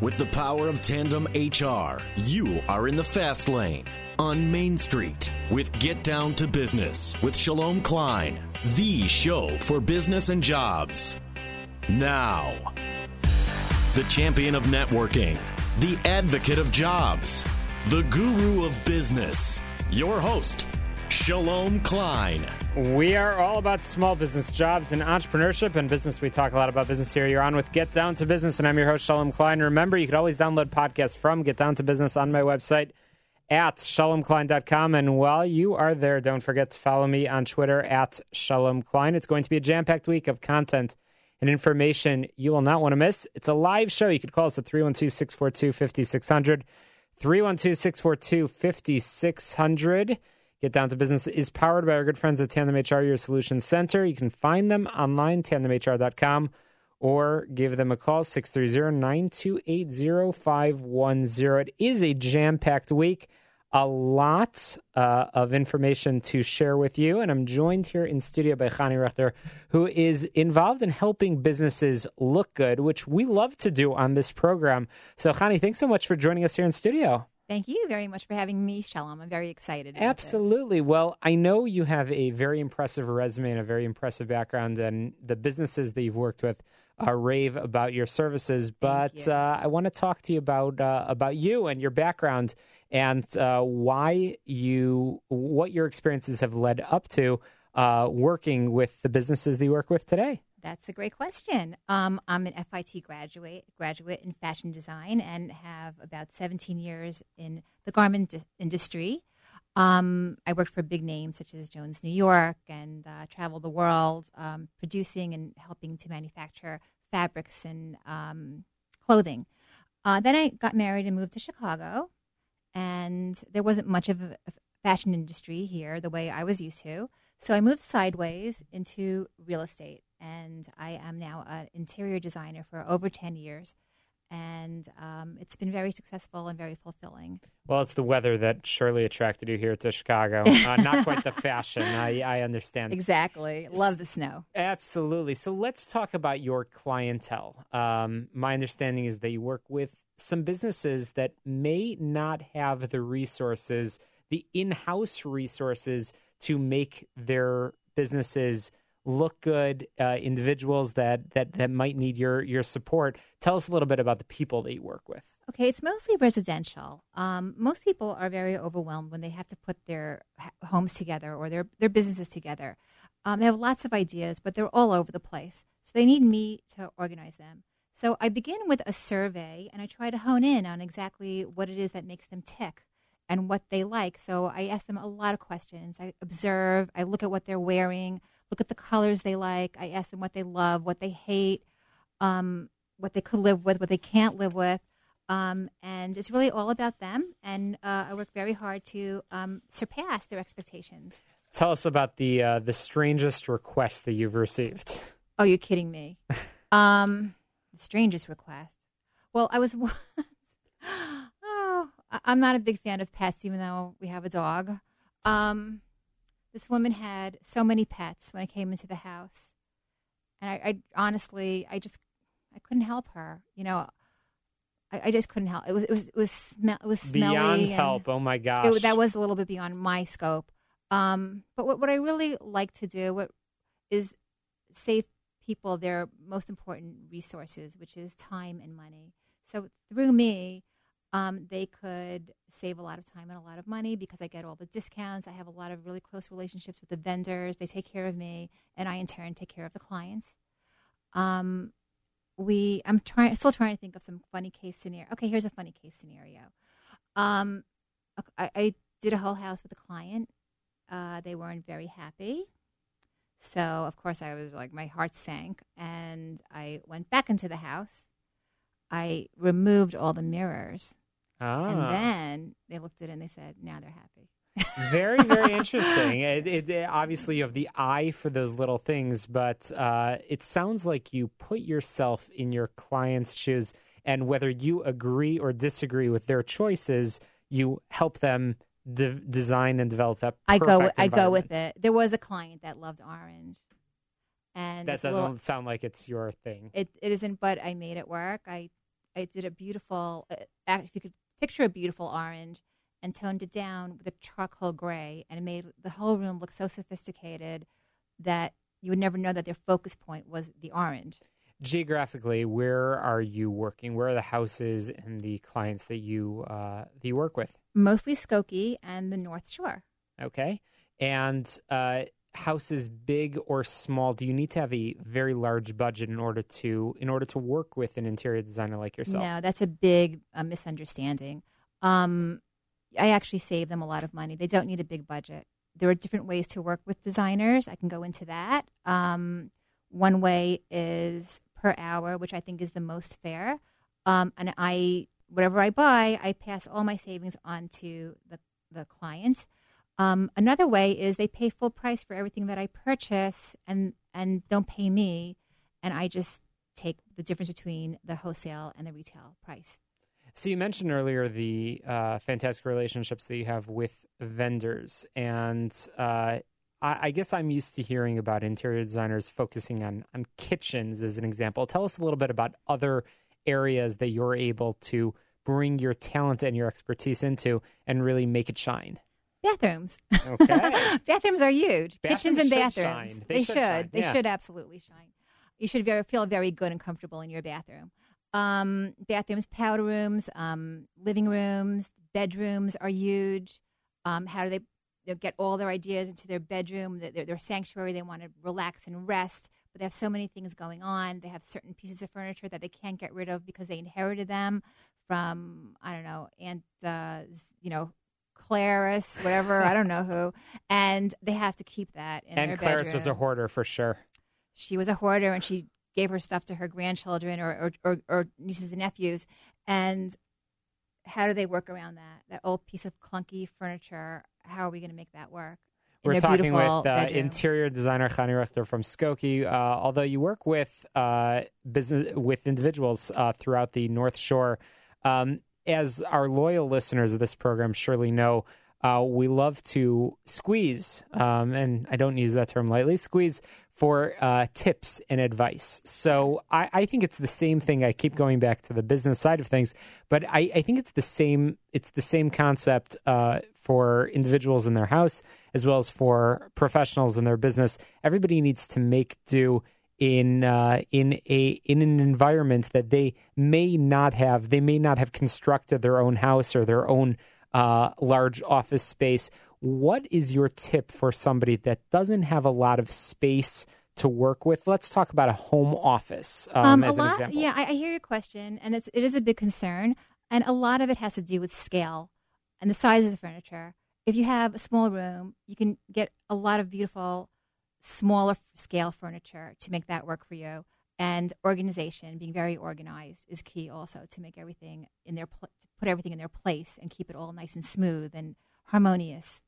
With the power of Tandem HR, you are in the fast lane on Main Street with Get Down to Business with Shalom Klein, the show for business and jobs. Now, the champion of networking, the advocate of jobs, the guru of business, your host, Shalom Klein. We are all about small business jobs and entrepreneurship and business. We talk a lot about business here. You're on with Get Down to Business, and I'm your host, Shalom Klein. Remember, you can always download podcasts from Get Down to Business on my website at shalomklein.com. And while you are there, don't forget to follow me on Twitter at Shalom Klein. It's going to be a jam packed week of content and information you will not want to miss. It's a live show. You could call us at 312 642 5600. 312 642 5600. Get Down to Business is powered by our good friends at Tandem HR, your solution center. You can find them online, tandemhr.com, or give them a call, 630-928-0510. It is a jam-packed week. A lot uh, of information to share with you. And I'm joined here in studio by Chani Rechter, who is involved in helping businesses look good, which we love to do on this program. So, Chani, thanks so much for joining us here in studio. Thank you very much for having me, Shalom. I'm very excited. Absolutely. Well, I know you have a very impressive resume and a very impressive background, and the businesses that you've worked with uh, rave about your services. But you. uh, I want to talk to you about uh, about you and your background and uh, why you what your experiences have led up to uh, working with the businesses that you work with today. That's a great question. Um, I'm an FIT graduate, graduate in fashion design, and have about 17 years in the garment di- industry. Um, I worked for big names such as Jones New York and uh, traveled the world, um, producing and helping to manufacture fabrics and um, clothing. Uh, then I got married and moved to Chicago, and there wasn't much of a fashion industry here the way I was used to. So I moved sideways into real estate, and I am now an interior designer for over 10 years. And um, it's been very successful and very fulfilling. Well, it's the weather that surely attracted you here to Chicago. Uh, not quite the fashion. I, I understand. Exactly. Love the snow. Absolutely. So let's talk about your clientele. Um, my understanding is that you work with some businesses that may not have the resources, the in house resources to make their businesses look good, uh, individuals that, that, that might need your, your support. Tell us a little bit about the people that you work with. Okay, it's mostly residential. Um, most people are very overwhelmed when they have to put their homes together or their, their businesses together. Um, they have lots of ideas, but they're all over the place. So they need me to organize them. So I begin with a survey and I try to hone in on exactly what it is that makes them tick and what they like. So I ask them a lot of questions. I observe, I look at what they're wearing, look at the colors they like. I ask them what they love, what they hate, um, what they could live with, what they can't live with. Um, and it's really all about them. And uh, I work very hard to um, surpass their expectations. Tell us about the uh, the strangest request that you've received. Oh, you're kidding me. um, the strangest request. Well, I was once. oh, I'm not a big fan of pets, even though we have a dog. Um, this woman had so many pets when I came into the house, and I, I honestly, I just, I couldn't help her. You know, I, I, just couldn't help. It was, it was, it was, smell, it was smelly. Beyond help. Oh my gosh, it, that was a little bit beyond my scope. Um, but what, what I really like to do, what is save people their most important resources, which is time and money. So through me, um, they could save a lot of time and a lot of money because I get all the discounts. I have a lot of really close relationships with the vendors. They take care of me, and I in turn take care of the clients. Um, we, I'm trying, still trying to think of some funny case scenario. Okay, here's a funny case scenario. Um, I, I did a whole house with a client. Uh, they weren't very happy. So, of course, I was like, my heart sank. And I went back into the house. I removed all the mirrors Ah. and then they looked at it and they said, now they're happy. very, very interesting. It, it, it- obviously, you have the eye for those little things, but uh, it sounds like you put yourself in your client's shoes, and whether you agree or disagree with their choices, you help them de- design and develop that. I go, I go with it. There was a client that loved orange, and That doesn't little- sound like it's your thing. it, it isn't, but I made it work. I I did a beautiful. Uh, if you could picture a beautiful orange, and toned it down with a charcoal gray, and it made the whole room look so sophisticated that you would never know that their focus point was the orange. Geographically, where are you working? Where are the houses and the clients that you uh, that you work with? Mostly Skokie and the North Shore. Okay, and uh, houses big or small? Do you need to have a very large budget in order to in order to work with an interior designer like yourself? No, that's a big uh, misunderstanding. Um, I actually save them a lot of money. They don't need a big budget. There are different ways to work with designers. I can go into that. Um, one way is per hour, which I think is the most fair. Um, and I, whatever I buy, I pass all my savings on to the, the client. Um, another way is they pay full price for everything that I purchase and, and don't pay me. And I just take the difference between the wholesale and the retail price. So you mentioned earlier the uh, fantastic relationships that you have with vendors, and uh, I, I, guess I'm used to hearing about interior designers focusing on on kitchens as an example. Tell us a little bit about other areas that you're able to bring your talent and your expertise into and really make it shine. Bathrooms. Okay. bathrooms are huge. Bathrooms Kitchens and bathrooms. They They, should should. shine, They yeah. should absolutely shine. You should very, feel very good and comfortable in your bathroom. Um, bathrooms, powder rooms, um, living rooms, bedrooms are huge. Um, how do they get all their ideas into their bedroom, their, their, their sanctuary? They want to relax and rest, but they have so many things going on. They have certain pieces of furniture that they can't get rid of because they inherited them from I don't know Aunt, uh, you know. Clarice, whatever, I don't know who, and they have to keep that in and their Clarice bedroom was a hoarder for sure. she was a hoarder and she gave her stuff to her grandchildren or, or, or, or nieces and nephews. And how do they work around that? That old piece of clunky furniture. How are we going to make that work? in We're talking with uh, interior designer Chani Rechter from Skokie. Uh, although you work with uh, business with individuals uh, throughout the North Shore, um, as our loyal listeners of this program surely know, uh, we love to squeeze, um, and I don't use that term lightly. Squeeze for uh, tips and advice. So I, I think it's the same thing. I keep going back to the business side of things, but I, I think it's the same. It's the same concept uh, for individuals in their house as well as for professionals in their business. Everybody needs to make do in uh, in a in an environment that they may not have. They may not have constructed their own house or their own uh, large office space. What is your tip for somebody that doesn't have a lot of space to work with? Let's talk about a home office um, a as an lot, example. Yeah, I, I hear your question, and it's, it is a big concern. And a lot of it has to do with scale and the size of the furniture. If you have a small room, you can get a lot of beautiful, smaller scale furniture to make that work for you. And organization, being very organized, is key also to make everything in their pl- put everything in their place and keep it all nice and smooth and harmonious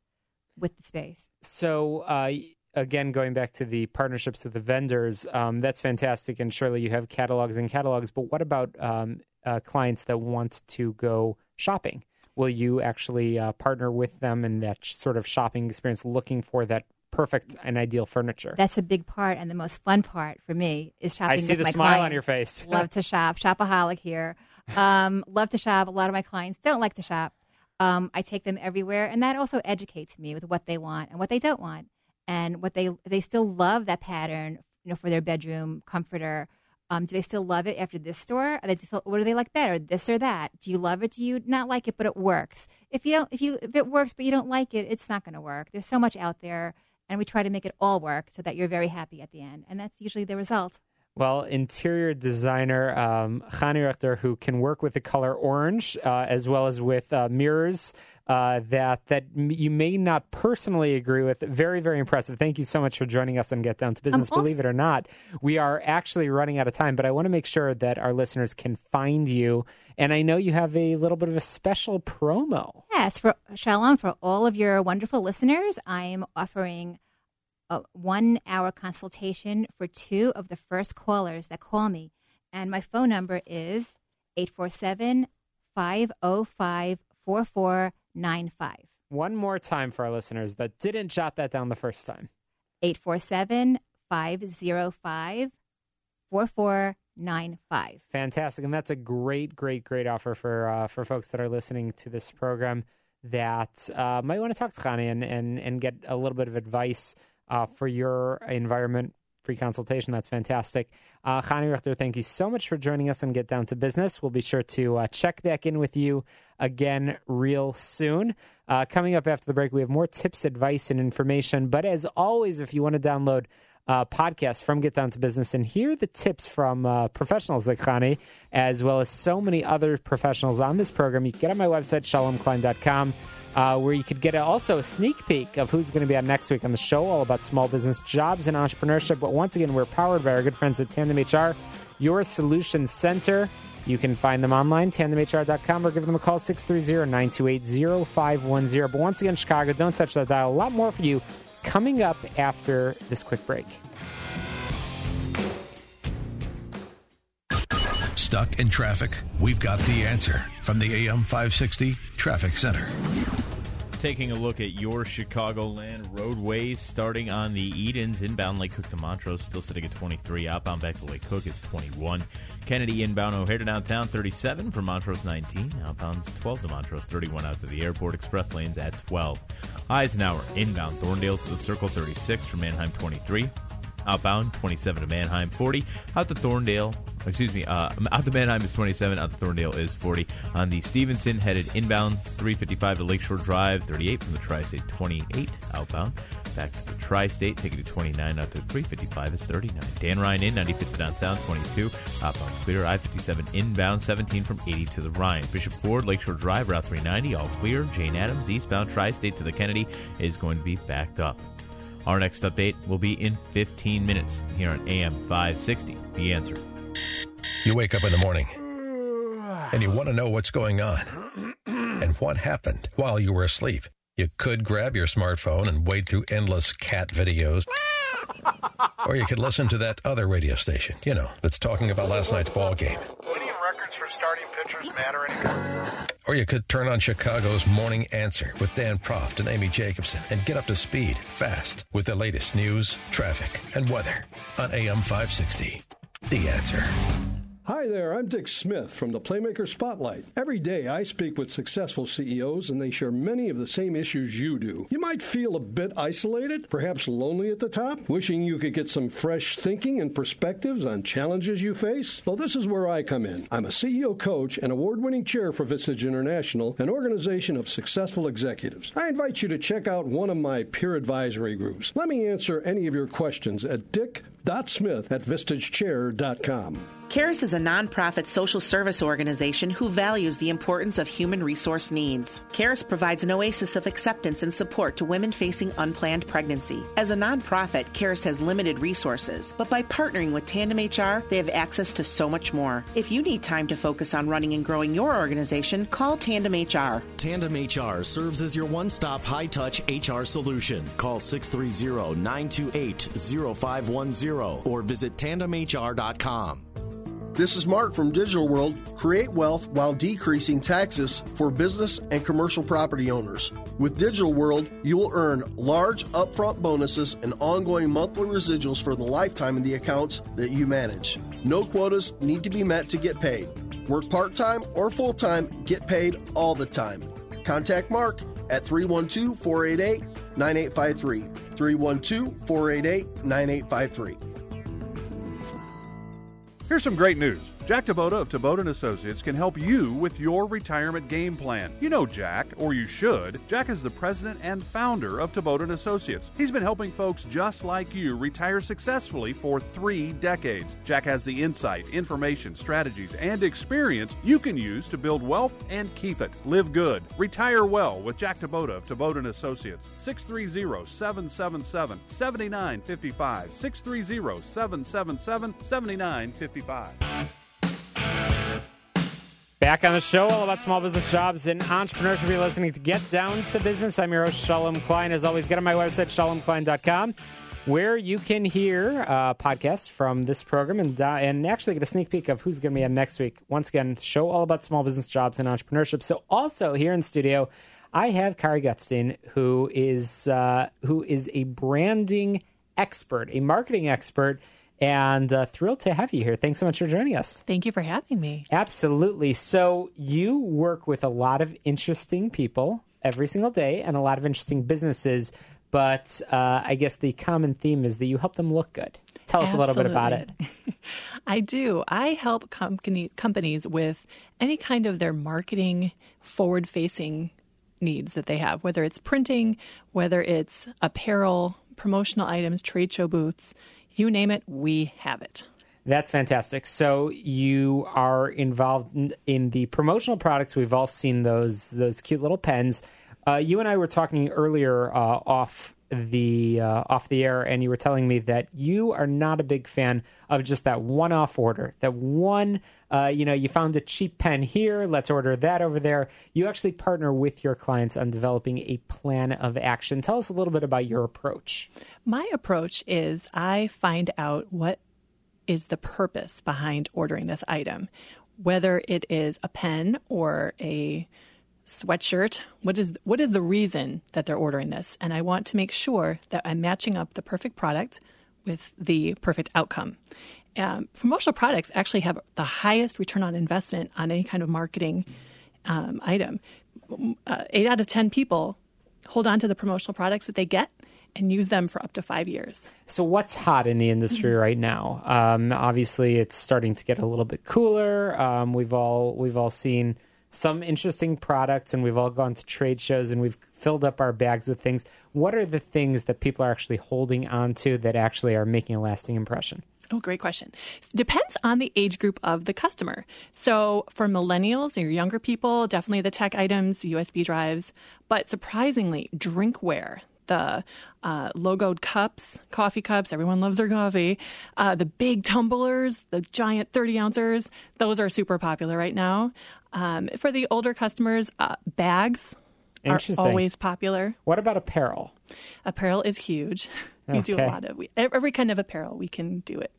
with the space. So, uh, again, going back to the partnerships with the vendors, um, that's fantastic. And surely you have catalogs and catalogs. But what about um, uh, clients that want to go shopping? Will you actually uh, partner with them in that sort of shopping experience, looking for that perfect and ideal furniture? That's a big part, and the most fun part for me is shopping. I see the smile on your face. love to shop. Shopaholic here. Um, love to shop. A lot of my clients don't like to shop. Um, I take them everywhere, and that also educates me with what they want and what they don't want, and what they they still love that pattern, you know, for their bedroom comforter. Um, do they still love it after this store? Are they still, what do they like better, this or that? Do you love it? Do you not like it, but it works? If you don't, if you if it works but you don't like it, it's not going to work. There's so much out there, and we try to make it all work so that you're very happy at the end, and that's usually the result. Well, interior designer um, Chani Rechter, who can work with the color orange uh, as well as with uh, mirrors uh, that that you may not personally agree with. Very, very impressive. Thank you so much for joining us on Get Down to Business. Believe it or not, we are actually running out of time, but I want to make sure that our listeners can find you. And I know you have a little bit of a special promo. Yes, for Shalom, for all of your wonderful listeners, I am offering a one hour consultation for two of the first callers that call me. And my phone number is 847 505 4495. One more time for our listeners that didn't jot that down the first time. 847 505 95. Fantastic, and that's a great, great, great offer for uh, for folks that are listening to this program that uh, might want to talk to Chani and, and and get a little bit of advice uh, for your environment. Free consultation. That's fantastic. Uh, Chani Rechter, thank you so much for joining us and Get Down to Business. We'll be sure to uh, check back in with you again real soon. Uh, coming up after the break, we have more tips, advice, and information. But as always, if you want to download uh, podcast from Get Down to Business and hear the tips from uh, professionals like Chani, as well as so many other professionals on this program. You can get on my website, shalomklein.com, uh, where you could get also a sneak peek of who's going to be on next week on the show, all about small business jobs and entrepreneurship. But once again, we're powered by our good friends at Tandem HR, your solution center. You can find them online, tandemhr.com, or give them a call, 630 928 0510. But once again, Chicago, don't touch that dial. A lot more for you coming up after this quick break. Stuck in traffic? We've got the answer from the AM 560 Traffic Center. Taking a look at your Chicagoland roadways, starting on the Edens, inbound Lake Cook to Montrose, still sitting at 23. Outbound back to Lake Cook is 21. Kennedy inbound O'Hare to downtown 37 from Montrose 19. Outbound's 12 to Montrose 31 out to the airport. Express lanes at 12. Eisenhower inbound Thorndale to the Circle 36 from Mannheim 23. Outbound 27 to Mannheim 40. Out to Thorndale, excuse me, uh, out to Mannheim is 27. Out to Thorndale is 40. On the Stevenson headed inbound 355 to Lakeshore Drive 38 from the Tri State 28. Outbound Back to the Tri-State, taking to 29 out to 355 is 39. Dan Ryan in, 95th down downtown, 22. Outbound clear, I-57 inbound, 17 from 80 to the Ryan. Bishop Ford, Lakeshore Drive, Route 390, all clear. Jane Addams, eastbound Tri-State to the Kennedy is going to be backed up. Our next update will be in 15 minutes here on AM 560. The answer. You wake up in the morning and you want to know what's going on and what happened while you were asleep. You could grab your smartphone and wade through endless cat videos. or you could listen to that other radio station, you know, that's talking about last night's ball game. Winning records for starting pitchers matter anymore. Or you could turn on Chicago's Morning Answer with Dan Proft and Amy Jacobson and get up to speed fast with the latest news, traffic, and weather on AM 560. The answer. Hi there, I'm Dick Smith from the Playmaker Spotlight. Every day I speak with successful CEOs and they share many of the same issues you do. You might feel a bit isolated, perhaps lonely at the top, wishing you could get some fresh thinking and perspectives on challenges you face. Well, this is where I come in. I'm a CEO coach and award winning chair for Vistage International, an organization of successful executives. I invite you to check out one of my peer advisory groups. Let me answer any of your questions at dick.smith at vistagechair.com. CARES is a nonprofit social service organization who values the importance of human resource needs. CARES provides an oasis of acceptance and support to women facing unplanned pregnancy. As a nonprofit, CARES has limited resources, but by partnering with Tandem HR, they have access to so much more. If you need time to focus on running and growing your organization, call Tandem HR. Tandem HR serves as your one stop high touch HR solution. Call 630 928 0510 or visit tandemhr.com. This is Mark from Digital World. Create wealth while decreasing taxes for business and commercial property owners. With Digital World, you will earn large upfront bonuses and ongoing monthly residuals for the lifetime of the accounts that you manage. No quotas need to be met to get paid. Work part time or full time, get paid all the time. Contact Mark at 312 488 9853. 312 488 9853. Here's some great news. Jack Tabota of Tabota & Associates can help you with your retirement game plan. You know Jack, or you should. Jack is the president and founder of Tabota & Associates. He's been helping folks just like you retire successfully for three decades. Jack has the insight, information, strategies, and experience you can use to build wealth and keep it. Live good. Retire well with Jack Tabota of Tabota & Associates. 630-777-7955. 630-777-7955. Back on the show, all about small business jobs and entrepreneurship. You're listening to Get Down to Business. I'm your host, Shalom Klein. As always, get on my website, shalomklein.com, where you can hear uh, podcasts from this program and, uh, and actually get a sneak peek of who's going to be on next week. Once again, show all about small business jobs and entrepreneurship. So, also here in studio, I have Kari Gutstein, who is uh, who is a branding expert, a marketing expert and uh, thrilled to have you here. Thanks so much for joining us. Thank you for having me. Absolutely. So, you work with a lot of interesting people every single day and a lot of interesting businesses, but uh, I guess the common theme is that you help them look good. Tell us a little bit about it. I do. I help company, companies with any kind of their marketing forward facing needs that they have, whether it's printing, whether it's apparel, promotional items, trade show booths, you name it, we have it. That's fantastic. So you are involved in, the promotional products. We've all seen those those cute little pens. Uh, you and I were talking earlier uh, off the uh, off the air, and you were telling me that you are not a big fan of just that one off order. That one, uh, you know, you found a cheap pen here, let's order that over there. You actually partner with your clients on developing a plan of action. Tell us a little bit about your approach. My approach is I find out what is the purpose behind ordering this item, whether it is a pen or a sweatshirt what is what is the reason that they're ordering this and i want to make sure that i'm matching up the perfect product with the perfect outcome um, promotional products actually have the highest return on investment on any kind of marketing um, item uh, eight out of ten people hold on to the promotional products that they get and use them for up to five years. So, what's hot in the industry mm-hmm. right now? Um, obviously, it's starting to get a little bit cooler. Um, we've all we've all seen some interesting products and we've all gone to trade shows and we've filled up our bags with things. What are the things that people are actually holding on to that actually are making a lasting impression? Oh, great question. Depends on the age group of the customer. So, for millennials or younger people, definitely the tech items, USB drives, but surprisingly, drinkware, the uh, logoed cups, coffee cups. Everyone loves their coffee. Uh, the big tumblers, the giant 30 ouncers, those are super popular right now. Um, for the older customers, uh, bags are always popular. What about apparel? Apparel is huge. we okay. do a lot of we, every kind of apparel. We can do it.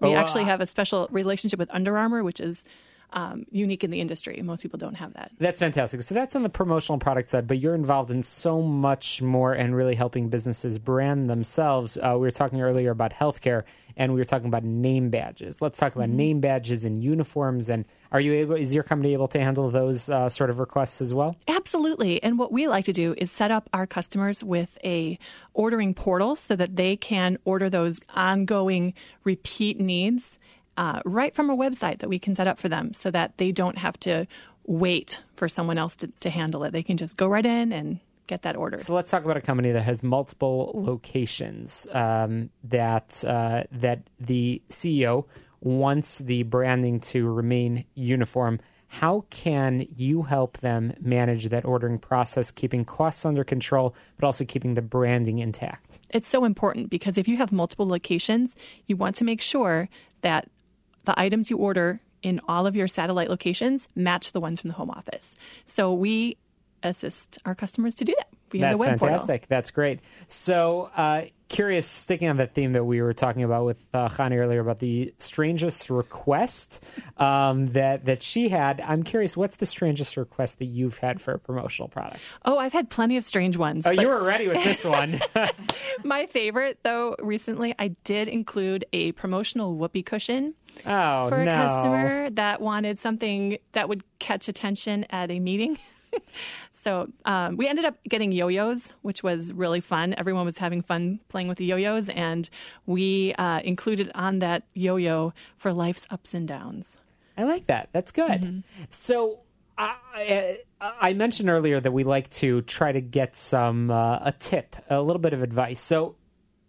We oh, actually have a special relationship with Under Armour, which is um, unique in the industry. Most people don't have that. That's fantastic. So that's on the promotional product side, but you're involved in so much more and really helping businesses brand themselves. Uh, we were talking earlier about healthcare, and we were talking about name badges. Let's talk about mm-hmm. name badges and uniforms. And are you able? Is your company able to handle those uh, sort of requests as well? Absolutely. And what we like to do is set up our customers with a ordering portal so that they can order those ongoing repeat needs uh, right from a website that we can set up for them so that they don't have to wait for someone else to, to handle it. They can just go right in and get that order. So let's talk about a company that has multiple locations um, that uh, that the CEO wants the branding to remain uniform. How can you help them manage that ordering process, keeping costs under control, but also keeping the branding intact? It's so important because if you have multiple locations, you want to make sure that the items you order in all of your satellite locations match the ones from the home office. So we assist our customers to do that via That's the web fantastic. Portal. That's great. So, uh, curious, sticking on that theme that we were talking about with uh, Chani earlier about the strangest request um, that that she had. I'm curious, what's the strangest request that you've had for a promotional product? Oh, I've had plenty of strange ones. Oh, but... you were ready with this one. My favorite, though, recently I did include a promotional whoopee cushion. Oh, for a no. customer that wanted something that would catch attention at a meeting. so um, we ended up getting yo-yos, which was really fun. Everyone was having fun playing with the yo-yos, and we uh, included on that yo-yo for life's ups and downs. I like that. That's good. Mm-hmm. So I, I, mentioned earlier that we like to try to get some uh, a tip, a little bit of advice. So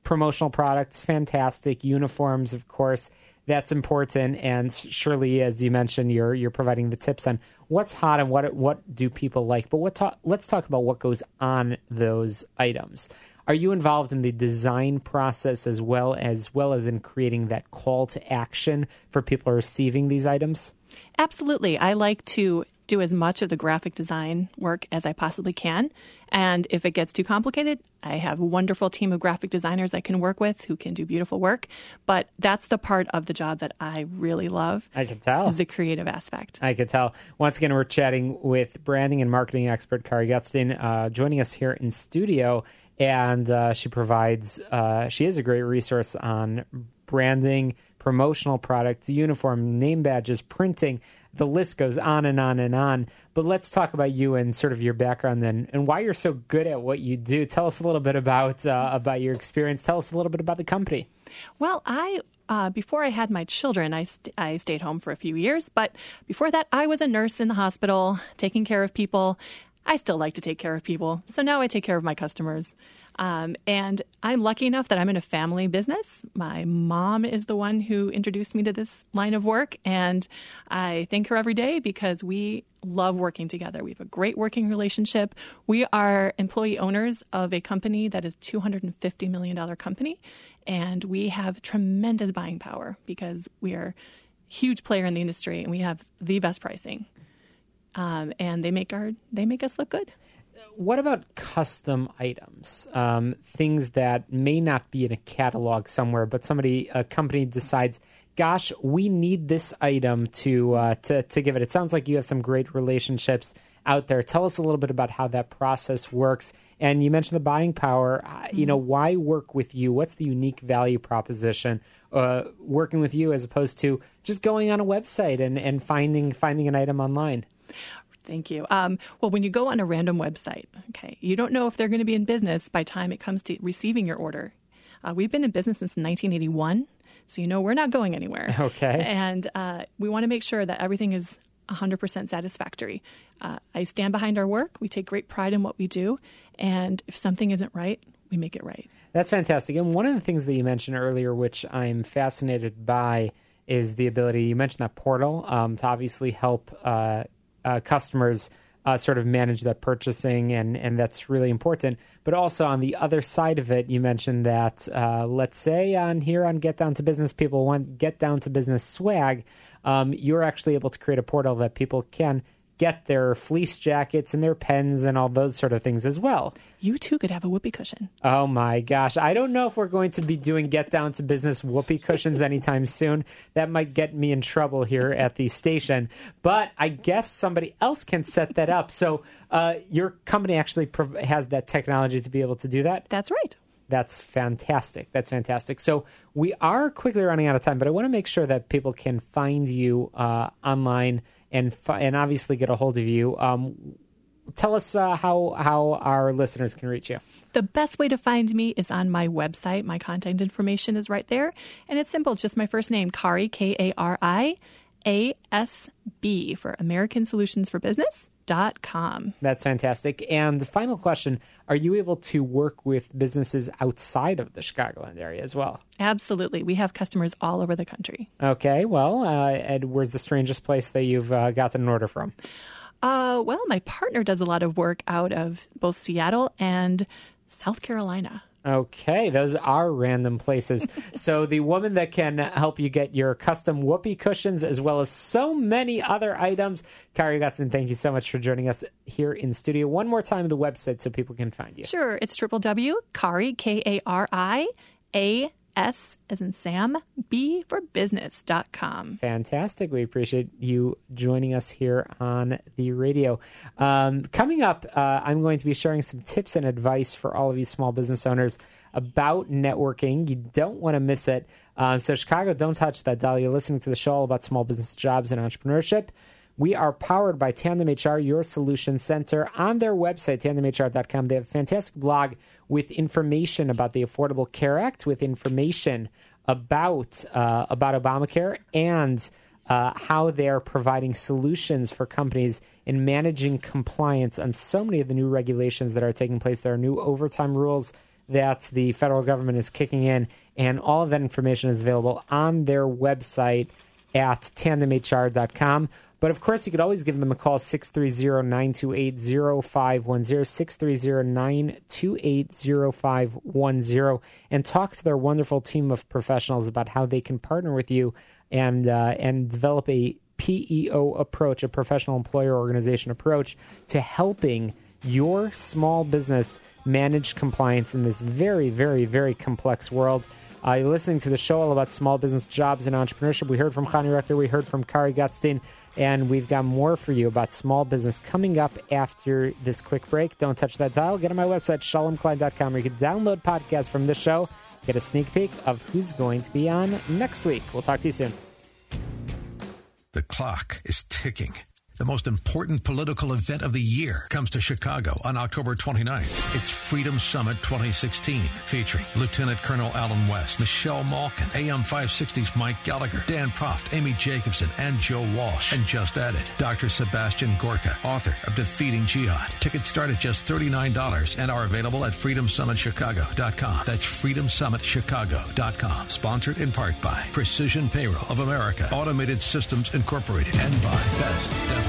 promotional products, fantastic. Uniforms, of course that's important. And surely, as you mentioned, you're you're providing the tips on what's hot and what what do people like. But what let's talk about what goes on those items. Are you involved in the design process as well as well as in creating that call to action for people receiving these items? Absolutely. I like to do as much of the graphic design work as I possibly can. And if it gets too complicated, I have a wonderful team of graphic designers I can work with who can do beautiful work. But that's the part of the job that I really love. I can tell. Is the creative aspect. I can tell. Once again, we're chatting with branding and marketing expert Kari Gutstein, uh, joining us here in studio. And uh, she provides, uh, she is a great resource on branding, promotional products, uniform, name badges, printing. The list goes on and on and on. But let's talk about you and sort of your background then, and why you're so good at what you do. Tell us a little bit about uh, about your experience. Tell us a little bit about the company. Well, I uh, before I had my children, I, st- I stayed home for a few years. But before that, I was a nurse in the hospital, taking care of people. I still like to take care of people. So now I take care of my customers. Um, and I'm lucky enough that I'm in a family business. My mom is the one who introduced me to this line of work, and I thank her every day because we love working together. We have a great working relationship. We are employee owners of a company that is $250 million company, and we have tremendous buying power because we are a huge player in the industry and we have the best pricing. Um, and they make our they make us look good what about custom items? Um, things that may not be in a catalog somewhere, but somebody, a company decides, gosh, we need this item to uh, to to give it. It sounds like you have some great relationships out there. Tell us a little bit about how that process works. And you mentioned the buying power. Mm-hmm. You know, why work with you? What's the unique value proposition uh, working with you as opposed to just going on a website and, and finding finding an item online? Thank you. Um, well, when you go on a random website, okay, you don't know if they're going to be in business by time it comes to receiving your order. Uh, we've been in business since 1981, so you know we're not going anywhere. Okay. And uh, we want to make sure that everything is 100% satisfactory. Uh, I stand behind our work. We take great pride in what we do. And if something isn't right, we make it right. That's fantastic. And one of the things that you mentioned earlier, which I'm fascinated by, is the ability you mentioned that portal um, to obviously help uh, uh, customers uh, sort of manage that purchasing, and, and that's really important. But also on the other side of it, you mentioned that uh, let's say on here on Get Down to Business, people want Get Down to Business swag. Um, you're actually able to create a portal that people can get their fleece jackets and their pens and all those sort of things as well. You too could have a whoopee cushion. Oh my gosh. I don't know if we're going to be doing get down to business whoopee cushions anytime soon. That might get me in trouble here at the station. But I guess somebody else can set that up. So uh, your company actually prov- has that technology to be able to do that? That's right. That's fantastic. That's fantastic. So we are quickly running out of time, but I want to make sure that people can find you uh, online and fi- and obviously get a hold of you. Um, tell us uh, how how our listeners can reach you. The best way to find me is on my website. My contact information is right there, and it's simple. Just my first name, Kari K A R I A S B for American Solutions for Business. Com. That's fantastic. And final question Are you able to work with businesses outside of the Chicagoland area as well? Absolutely. We have customers all over the country. Okay. Well, uh, Ed, where's the strangest place that you've uh, gotten an order from? Uh, well, my partner does a lot of work out of both Seattle and South Carolina. Okay, those are random places. so the woman that can help you get your custom whoopee cushions as well as so many other items, Kari Gutstein, thank you so much for joining us here in studio. One more time, the website so people can find you. Sure, it's www.kari, K-A-R-I, A S as in Sam, B for business.com. Fantastic. We appreciate you joining us here on the radio. Um, coming up, uh, I'm going to be sharing some tips and advice for all of you small business owners about networking. You don't want to miss it. Uh, so, Chicago, don't touch that dial. You're listening to the show all about small business jobs and entrepreneurship. We are powered by Tandem HR, your solution center. On their website, tandemhr.com, they have a fantastic blog with information about the Affordable Care Act, with information about uh, about Obamacare and uh, how they're providing solutions for companies in managing compliance on so many of the new regulations that are taking place. There are new overtime rules that the federal government is kicking in, and all of that information is available on their website at tandemhr.com. But of course, you could always give them a call 630 928 0510, 630 928 0510, and talk to their wonderful team of professionals about how they can partner with you and, uh, and develop a PEO approach, a professional employer organization approach to helping your small business manage compliance in this very, very, very complex world. Uh, you're listening to the show all about small business jobs and entrepreneurship. We heard from Chani Rechter, we heard from Kari Gutstein. And we've got more for you about small business coming up after this quick break. Don't touch that dial. Get on my website, shalomklein.com, where you can download podcasts from this show get a sneak peek of who's going to be on next week. We'll talk to you soon. The clock is ticking. The most important political event of the year comes to Chicago on October 29th. It's Freedom Summit 2016, featuring Lieutenant Colonel Allen West, Michelle Malkin, AM 560's Mike Gallagher, Dan Proft, Amy Jacobson, and Joe Walsh. And just added, Dr. Sebastian Gorka, author of Defeating Jihad. Tickets start at just $39 and are available at freedomsummitchicago.com. That's freedomsummitchicago.com. Sponsored in part by Precision Payroll of America, Automated Systems Incorporated, and by Best Dental.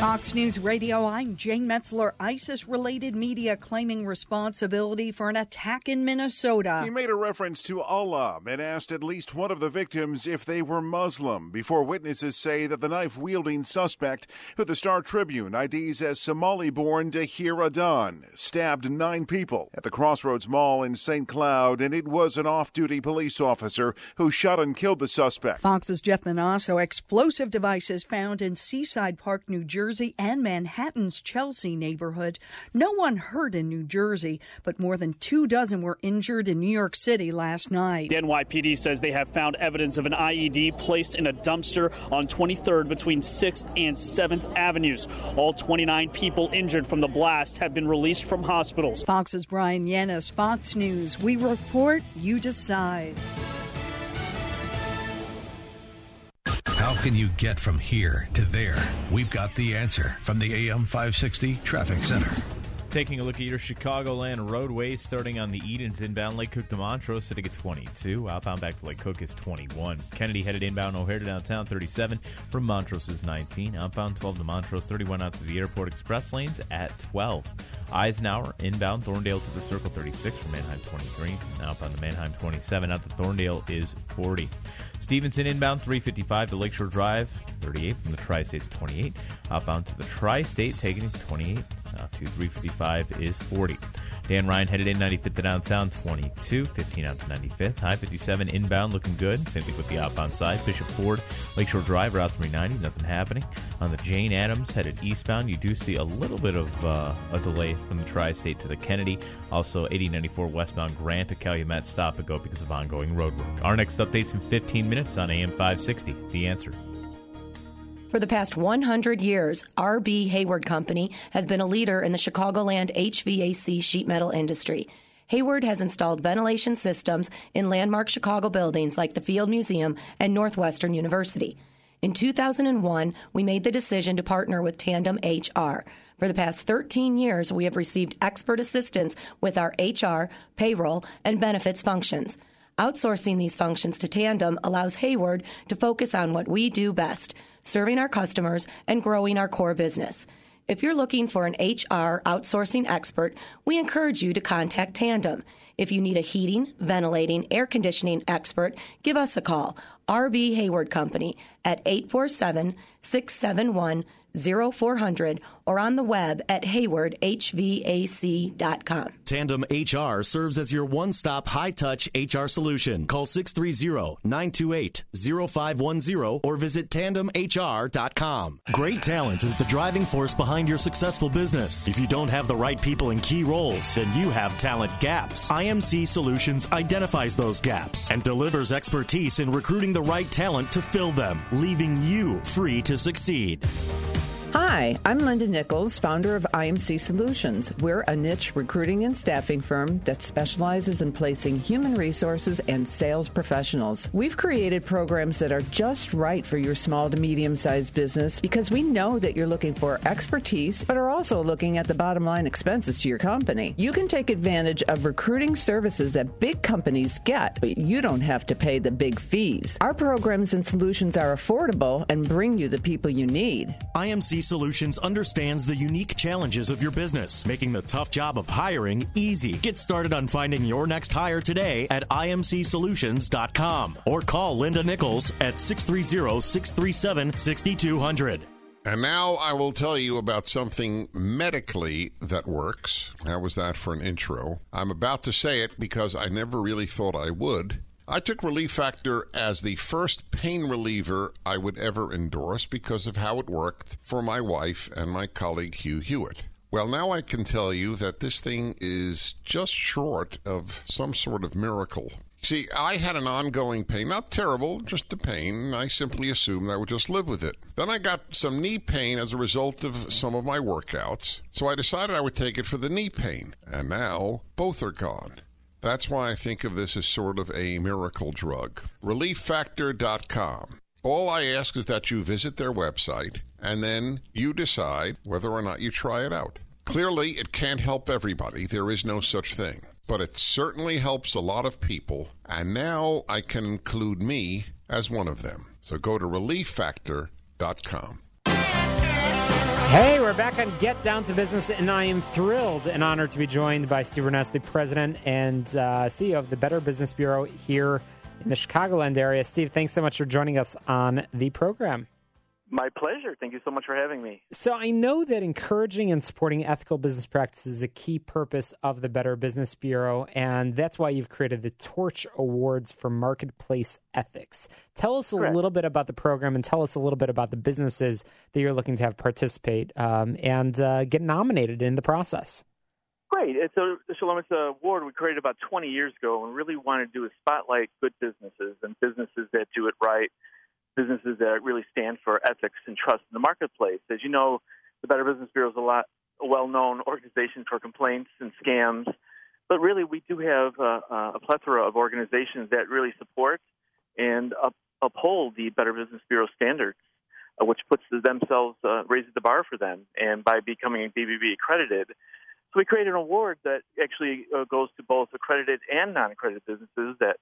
Fox News Radio, I'm Jane Metzler. ISIS related media claiming responsibility for an attack in Minnesota. He made a reference to Allah and asked at least one of the victims if they were Muslim before witnesses say that the knife wielding suspect, who the Star Tribune IDs as Somali born Dahir Adan, stabbed nine people at the Crossroads Mall in St. Cloud, and it was an off duty police officer who shot and killed the suspect. Fox's Jeff Monosso, explosive devices found in Seaside Park, New Jersey. Jersey and Manhattan's Chelsea neighborhood. No one hurt in New Jersey, but more than two dozen were injured in New York City last night. The NYPD says they have found evidence of an IED placed in a dumpster on 23rd between 6th and 7th Avenues. All 29 people injured from the blast have been released from hospitals. Fox's Bryan Llenas, Fox News. We report, you decide. How can you get from here to there? We've got the answer from the AM 560 Traffic Center. Taking a look at your Chicagoland roadways, starting on the Edens inbound Lake Cook to Montrose, sitting at 22. Outbound back to Lake Cook is 21. Kennedy headed inbound O'Hare to downtown, 37. From Montrose is 19. Outbound 12 to Montrose, 31 out to the Airport Express lanes at 12. Eisenhower inbound Thorndale to the Circle, 36. From Mannheim, 23. Outbound to Mannheim, 27. Out to Thorndale is 40. Stevenson inbound 355 to Lakeshore Drive, 38 from the Tri States 28. Outbound to the Tri State, taking it uh, to 28. Out to 355 is 40. Dan Ryan headed in 95th to downtown, 22, 15 out to 95th. I-57 inbound looking good. Same thing with the outbound side. Bishop Ford, Lakeshore Drive, Route 390, nothing happening. On the Jane Addams headed eastbound, you do see a little bit of uh, a delay from the Tri State to the Kennedy. Also, 8094 westbound Grant to Calumet stop and go because of ongoing road work. Our next update's in 15 minutes on AM 560. The answer. For the past 100 years, R.B. Hayward Company has been a leader in the Chicagoland HVAC sheet metal industry. Hayward has installed ventilation systems in landmark Chicago buildings like the Field Museum and Northwestern University. In 2001, we made the decision to partner with Tandem HR. For the past 13 years, we have received expert assistance with our HR, payroll, and benefits functions. Outsourcing these functions to Tandem allows Hayward to focus on what we do best serving our customers and growing our core business. If you're looking for an HR outsourcing expert, we encourage you to contact Tandem. If you need a heating, ventilating, air conditioning expert, give us a call. RB Hayward Company at 847 671 0400 or on the web at haywardhvac.com. Tandem HR serves as your one stop high touch HR solution. Call 630 928 0510 or visit tandemhr.com. Great talent is the driving force behind your successful business. If you don't have the right people in key roles, then you have talent gaps. IMC Solutions identifies those gaps and delivers expertise in recruiting the right talent to fill them, leaving you free to succeed. Hi, I'm Linda Nichols, founder of IMC Solutions. We're a niche recruiting and staffing firm that specializes in placing human resources and sales professionals. We've created programs that are just right for your small to medium sized business because we know that you're looking for expertise, but are also looking at the bottom line expenses to your company. You can take advantage of recruiting services that big companies get, but you don't have to pay the big fees. Our programs and solutions are affordable and bring you the people you need. IMC Solutions understands the unique challenges of your business, making the tough job of hiring easy. Get started on finding your next hire today at imcsolutions.com or call Linda Nichols at 630 637 6200. And now I will tell you about something medically that works. How was that for an intro? I'm about to say it because I never really thought I would. I took Relief Factor as the first pain reliever I would ever endorse because of how it worked for my wife and my colleague Hugh Hewitt. Well, now I can tell you that this thing is just short of some sort of miracle. See, I had an ongoing pain, not terrible, just a pain. I simply assumed I would just live with it. Then I got some knee pain as a result of some of my workouts, so I decided I would take it for the knee pain. And now both are gone. That's why I think of this as sort of a miracle drug. ReliefFactor.com. All I ask is that you visit their website and then you decide whether or not you try it out. Clearly, it can't help everybody. There is no such thing. But it certainly helps a lot of people, and now I can include me as one of them. So go to relieffactor.com. Hey, we're back on Get Down to Business, and I am thrilled and honored to be joined by Steve Bernas, President and uh, CEO of the Better Business Bureau here in the Chicagoland area. Steve, thanks so much for joining us on the program. My pleasure. Thank you so much for having me. So, I know that encouraging and supporting ethical business practices is a key purpose of the Better Business Bureau, and that's why you've created the Torch Awards for Marketplace Ethics. Tell us a little bit about the program and tell us a little bit about the businesses that you're looking to have participate um, and uh, get nominated in the process. Great. It's a Shalom. It's an award we created about 20 years ago, and really wanted to do is spotlight good businesses and businesses that do it right, businesses that really stand for ethics and trust in the marketplace. As you know, the Better Business Bureau is a lot a well-known organization for complaints and scams, but really we do have uh, a plethora of organizations that really support and up, uphold the Better Business Bureau standards. Uh, which puts themselves uh, raises the bar for them, and by becoming BBB accredited, so we created an award that actually uh, goes to both accredited and non-accredited businesses that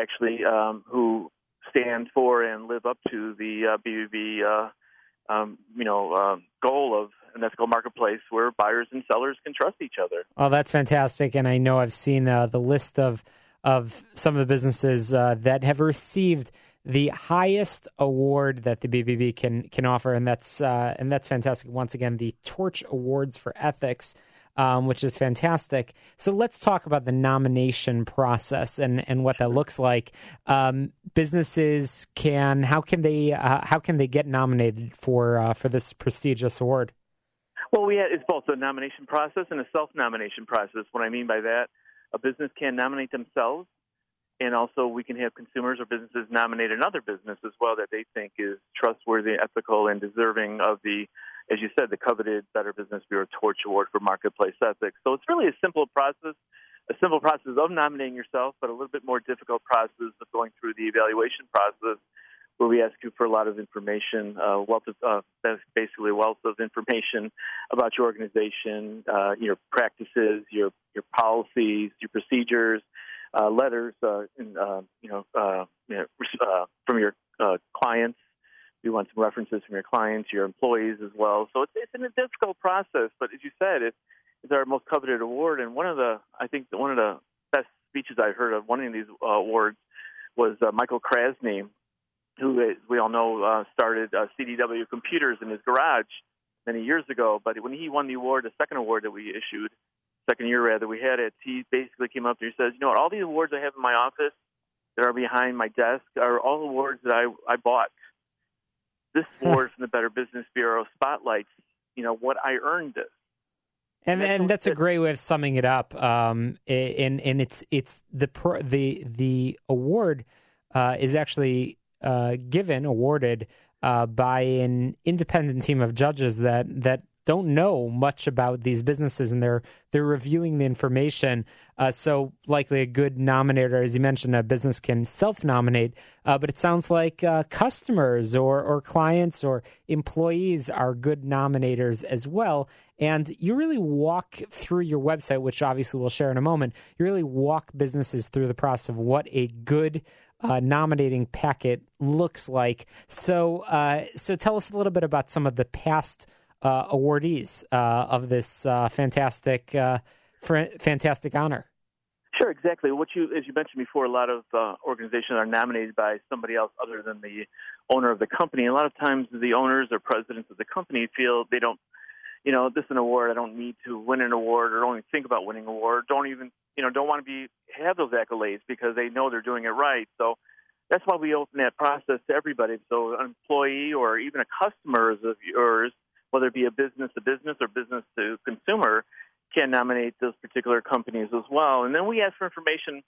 actually um, who stand for and live up to the uh, BBB, uh, um, you know, um, goal of an ethical marketplace where buyers and sellers can trust each other. Oh, that's fantastic! And I know I've seen uh, the list of of some of the businesses uh, that have received the highest award that the BBB can can offer, and that's uh, and that's fantastic. Once again, the Torch Awards for Ethics. Um, which is fantastic. So let's talk about the nomination process and, and what that looks like. Um, businesses can how can they uh, how can they get nominated for uh, for this prestigious award? Well, we had, it's both a nomination process and a self-nomination process. What I mean by that, a business can nominate themselves, and also we can have consumers or businesses nominate another business as well that they think is trustworthy, ethical, and deserving of the, as you said, the coveted Better Business Bureau Torch Award for Marketplace Ethics. So it's really a simple process, a simple process of nominating yourself, but a little bit more difficult process of going through the evaluation process where we ask you for a lot of information, uh, wealth of, uh, basically wealth of information about your organization, uh, your practices, your your policies, your procedures, uh, letters, uh, uh, you know, you know from your clients. We want some references from your clients, your employees as well. So it's it's a difficult process, but as you said, it, it's our most coveted award. And one of the, I think, one of the best speeches I've heard of winning these uh, awards was uh, Michael Krasny, who, as we all know, uh, started uh, CDW Computers in his garage many years ago. But when he won the award, the second award that we issued, second year rather, we had it, he basically came up and he says, you know what, all the awards I have in my office that are behind my desk are all awards that I, I bought. This award from the Better Business Bureau spotlights, you know, what I earned this. And and that's a great way of summing it up. Um, and and it's it's the the the award uh, is actually uh, given awarded uh, by an independent team of judges that that don't know much about these businesses and they're they're reviewing the information. Uh, so likely a good nominator, as you mentioned, a business can self nominate. Uh, but it sounds like uh, customers or or clients or employees are good nominators as well. And you really walk through your website, which obviously we'll share in a moment. You really walk businesses through the process of what a good uh, nominating packet looks like. So, uh, so tell us a little bit about some of the past awardees uh, of this uh, fantastic, uh, fantastic honor. Sure, exactly. What you, as you mentioned before, a lot of uh, organizations are nominated by somebody else other than the owner of the company. A lot of times, the owners or presidents of the company feel they don't, you know, this is an award. I don't need to win an award, or don't even think about winning an award. Don't even, you know, don't want to be have those accolades because they know they're doing it right. So that's why we open that process to everybody. So an employee or even a customer of yours whether it be a business to business or business to consumer, can nominate those particular companies as well. And then we ask for information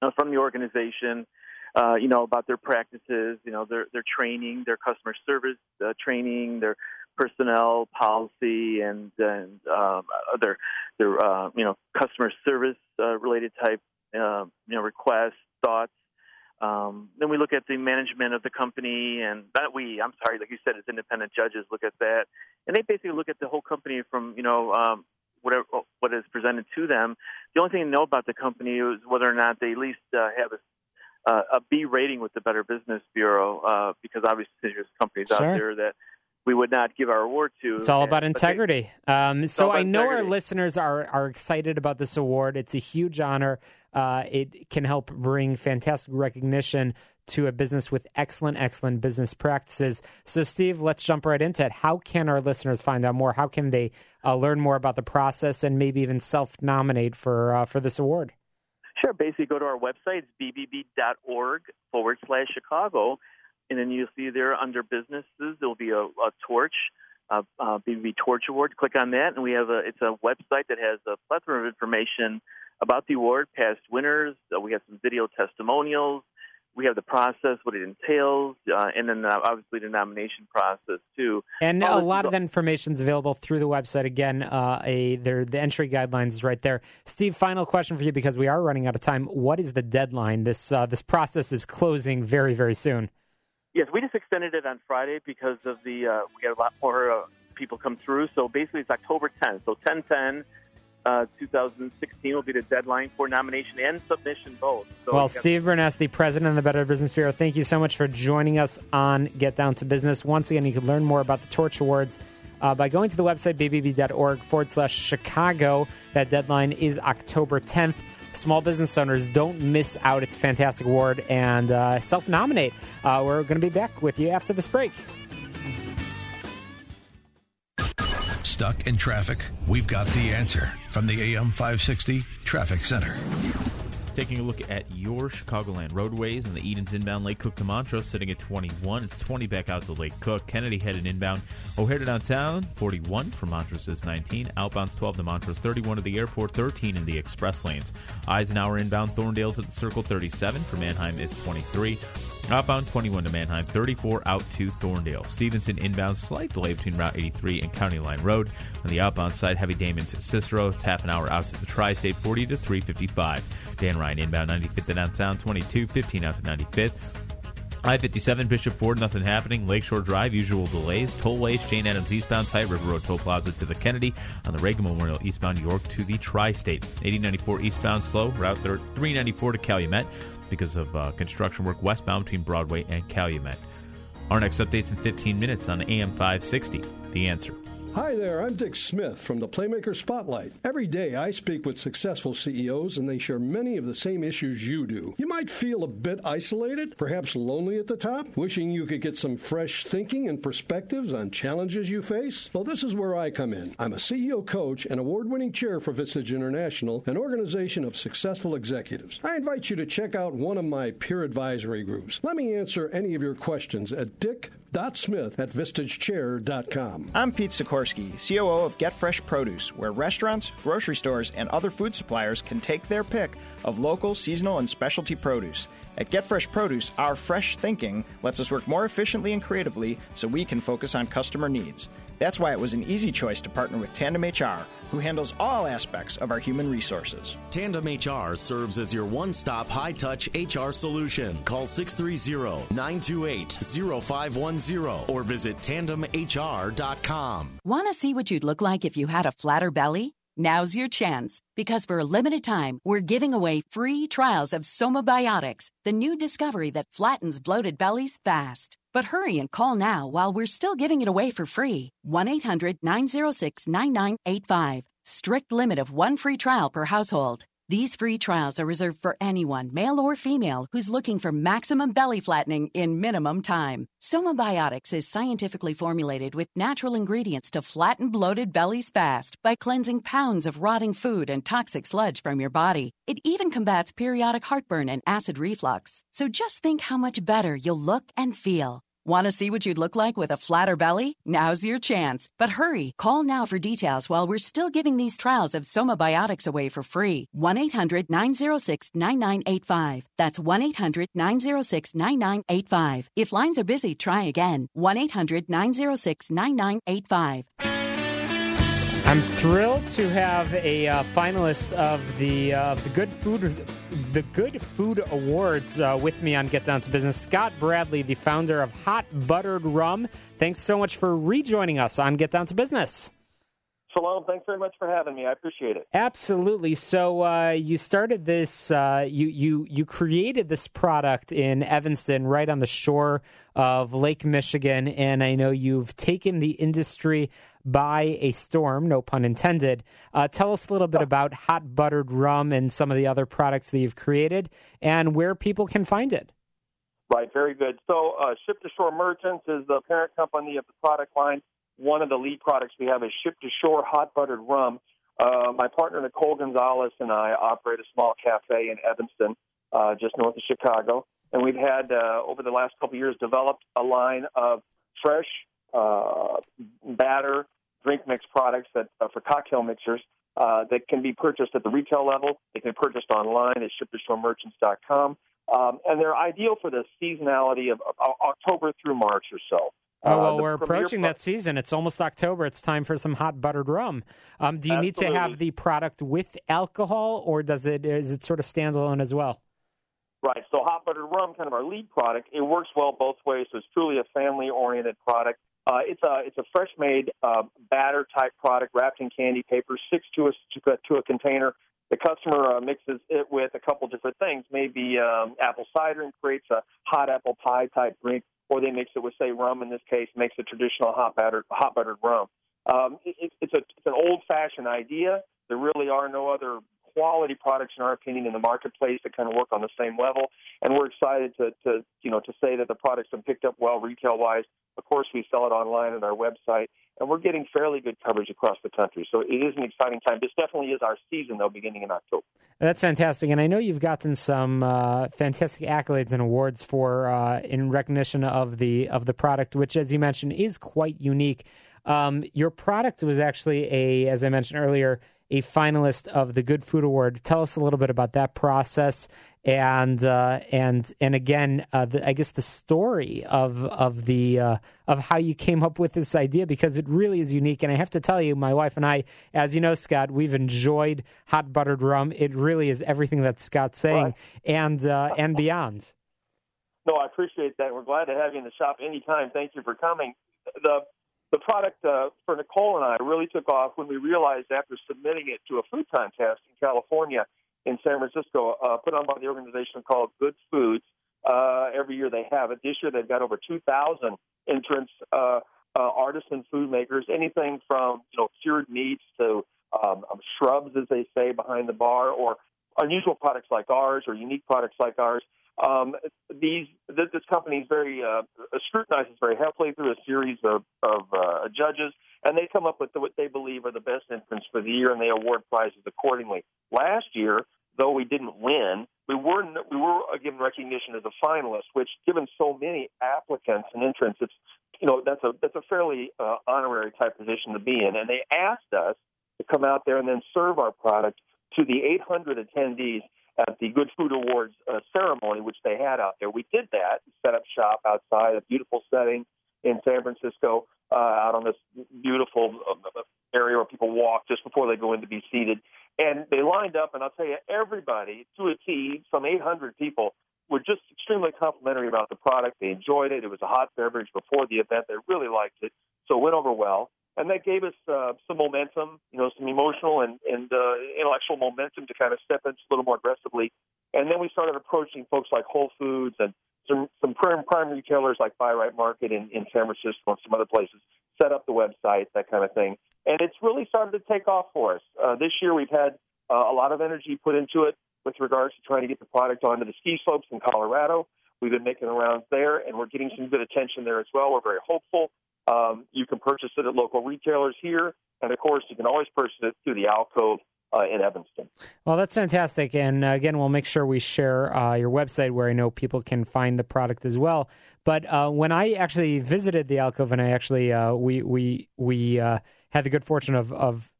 uh, from the organization, uh, you know, about their practices, you know, their their training, their customer service uh, training, their personnel policy, and and um, their their uh, you know customer service uh, related type uh, you know requests, thoughts. Um, then we look at the management of the company, and that we, I'm sorry, like you said, it's independent judges look at that, and they basically look at the whole company from you know um, whatever what is presented to them. The only thing to know about the company is whether or not they at least uh, have a, uh, a B rating with the Better Business Bureau, uh, because obviously there's companies Sure. out there that we would not give our award to. It's all And- about but they- integrity. Um, so about I know our listeners are are excited about this award. It's a huge honor. Uh, it can help bring fantastic recognition to a business with excellent, excellent business practices. So, Steve, let's jump right into it. How can our listeners find out more? How can they uh, learn more about the process and maybe even self nominate for uh, for this award? Sure. Basically, go to our website, bbb.org forward slash Chicago, and then you'll see there under businesses there'll be a, a torch, uh, uh, BBB Torch Award. Click on that, and we have a it's a website that has a plethora of information about the award, past winners. Uh, we have some video testimonials. We have the process, what it entails, uh, and then uh, obviously the nomination process too. And All a lot is of that information is available through the website. Again, uh, a there the entry guidelines is right there. Steve, final question for you because we are running out of time. What is the deadline? This uh, this process is closing very very soon. Yes, we just extended it on Friday because of the uh, we got a lot more uh, people come through. So basically, it's October 10th. So 10 uh, 2016 will be the deadline for nomination and submission both. So well, Steve Bernas, the president of the Better Business Bureau, thank you so much for joining us on Get Down to Business. Once again, you can learn more about the Torch Awards uh, by going to the website bbb.org forward slash Chicago. That deadline is October 10th. Small business owners, don't miss out. It's a fantastic award and uh, self nominate. Uh, we're going to be back with you after this break. Stuck in traffic? We've got the answer from the AM 560 Traffic Center. Taking a look at your Chicagoland roadways and the Edens inbound Lake Cook to Montrose sitting at 21. It's 20 back out to Lake Cook. Kennedy headed inbound O'Hare to downtown, 41 from Montrose is 19. Outbounds 12 to Montrose, 31 to the airport, 13 in the express lanes. Eisenhower inbound Thorndale to the Circle, 37 for Mannheim is 23. Outbound 21 to Mannheim, 34 out to Thorndale. Stevenson inbound, slight delay between Route 83 and County Line Road. On the outbound side, heavy Damen to Cicero, it's half an hour out to the Tri State, 40 to 355. Dan Ryan inbound 95th to downtown, 22, 15 out to 95th. I 57 Bishop Ford, nothing happening. Lakeshore Drive, usual delays. Tollways, Jane Addams eastbound, Tight River Road Toll Plaza to the Kennedy. On the Reagan Memorial eastbound York to the Tri State. 8094 eastbound slow. Route thir- 394 to Calumet because of uh, construction work westbound between Broadway and Calumet. Our next update's in 15 minutes on AM 560. The answer. Hi there, I'm Dick Smith from the Playmaker Spotlight. Every day I speak with successful CEOs and they share many of the same issues you do. You might feel a bit isolated, perhaps lonely at the top, wishing you could get some fresh thinking and perspectives on challenges you face. Well, this is where I come in. I'm a CEO coach and award winning chair for Vistage International, an organization of successful executives. I invite you to check out one of my peer advisory groups. Let me answer any of your questions at dick Smith at vistagechair.com. I'm Pete Sikorsky, COO of Get Fresh Produce, where restaurants, grocery stores, and other food suppliers can take their pick of local, seasonal, and specialty produce. At Get Fresh Produce, our fresh thinking lets us work more efficiently and creatively so we can focus on customer needs. That's why it was an easy choice to partner with Tandem HR, who handles all aspects of our human resources. Tandem HR serves as your one stop high touch HR solution. Call 630 928 0510 or visit tandemhr.com. Want to see what you'd look like if you had a flatter belly? Now's your chance because for a limited time, we're giving away free trials of Somabiotics, the new discovery that flattens bloated bellies fast. But hurry and call now while we're still giving it away for free. 1 800 906 9985. Strict limit of one free trial per household. These free trials are reserved for anyone, male or female, who's looking for maximum belly flattening in minimum time. Somabiotics is scientifically formulated with natural ingredients to flatten bloated bellies fast by cleansing pounds of rotting food and toxic sludge from your body. It even combats periodic heartburn and acid reflux. So just think how much better you'll look and feel. Want to see what you'd look like with a flatter belly? Now's your chance. But hurry, call now for details while we're still giving these trials of Somabiotics away for free. 1 800 906 9985. That's 1 800 906 9985. If lines are busy, try again. 1 800 906 9985. I'm thrilled to have a uh, finalist of the uh, the Good Food the Good Food Awards uh, with me on Get Down to Business. Scott Bradley, the founder of Hot Buttered Rum. Thanks so much for rejoining us on Get Down to Business. Shalom, thanks very much for having me. I appreciate it. Absolutely. So uh, you started this, uh, you you you created this product in Evanston, right on the shore of Lake Michigan, and I know you've taken the industry by a storm, no pun intended. Uh, tell us a little bit about hot buttered rum and some of the other products that you've created, and where people can find it. Right, very good. So, uh, Ship to Shore Merchants is the parent company of the product line one of the lead products we have is Ship to Shore Hot Buttered Rum. Uh, my partner Nicole Gonzalez and I operate a small cafe in Evanston, uh, just north of Chicago, and we've had uh, over the last couple years developed a line of fresh uh, batter drink mix products that uh, for cocktail mixers uh, that can be purchased at the retail level. They can be purchased online at shiptoshoremerchants.com. Um, and they're ideal for the seasonality of, of October through March or so. Oh well, uh, we're approaching that season. It's almost October. It's time for some hot buttered rum. Um, do you Absolutely. need to have the product with alcohol, or does it is it sort of standalone as well? Right. So hot buttered rum, kind of our lead product, it works well both ways. So it's truly a family oriented product. Uh, it's a it's a fresh made uh, batter type product wrapped in candy paper, six to a to a container. The customer uh, mixes it with a couple different things, maybe um, apple cider, and creates a hot apple pie type drink or they mix it with, say, rum. In this case, makes a traditional hot buttered hot buttered rum. Um, it, it's a it's an old fashioned idea. There really are no other quality products, in our opinion, in the marketplace that kind of work on the same level. And we're excited to, to you know to say that the products have picked up well retail wise. Of course, we sell it online at our website, and we're getting fairly good coverage across the country. So it is an exciting time. This definitely is our season, though, beginning in October. That's fantastic, and I know you've gotten some uh, fantastic accolades and awards for uh, in recognition of the of the product, which, as you mentioned, is quite unique. Um, your product was actually a, as I mentioned earlier, a finalist of the Good Food Award. Tell us a little bit about that process and uh, and and again, uh, the, I guess the story of of the uh, of how you came up with this idea because it really is unique. And I have to tell you, my wife and I, as you know, Scott, we've enjoyed hot buttered rum. It really is everything that Scott's saying right. and uh, and beyond. No, I appreciate that. We're glad to have you in the shop anytime. Thank you for coming. The the product uh, for Nicole and I really took off when we realized after submitting it to a food contest in California in San Francisco, uh, put on by the organization called Good Foods. Uh, every year they have it. This year they've got over 2,000 entrants, uh, uh, artisan food makers, anything from you know cured meats to um, um, shrubs, as they say, behind the bar, or unusual products like ours, or unique products like ours. Um, these this, this company is very uh, scrutinizes very heavily through a series of, of uh, judges, and they come up with the, what they believe are the best entrants for the year, and they award prizes accordingly. Last year, though we didn't win, we were we were given recognition as a finalist, which, given so many applicants and entrants, it's you know that's a that's a fairly uh, honorary type position to be in. And they asked us to come out there and then serve our product to the 800 attendees at the Good Food Awards uh, ceremony, which they had out there. We did that, set up shop outside a beautiful setting in San Francisco, uh, out on this beautiful uh, area where people walk just before they go in to be seated. And they lined up, and I'll tell you, everybody to a T, some 800 people, were just extremely complimentary about the product. They enjoyed it. It was a hot beverage before the event. They really liked it, so it went over well and that gave us uh, some momentum, you know, some emotional and, and uh, intellectual momentum to kind of step into a little more aggressively. And then we started approaching folks like Whole Foods and some some prime, retailers like Bi-Rite Market in, in San Francisco and some other places, set up the website, that kind of thing. And it's really started to take off for us. Uh, this year we've had uh, a lot of energy put into it with regards to trying to get the product onto the ski slopes in Colorado. We've been making rounds there, and we're getting some good attention there as well. We're very hopeful um, you can purchase it at local retailers here, and of course, you can always purchase it through the alcove uh, in Evanston. Well, that's fantastic. And uh, again, we'll make sure we share uh, your website where I know people can find the product as well. But uh, when I actually visited the alcove, and I actually uh, we we we uh, had the good fortune of of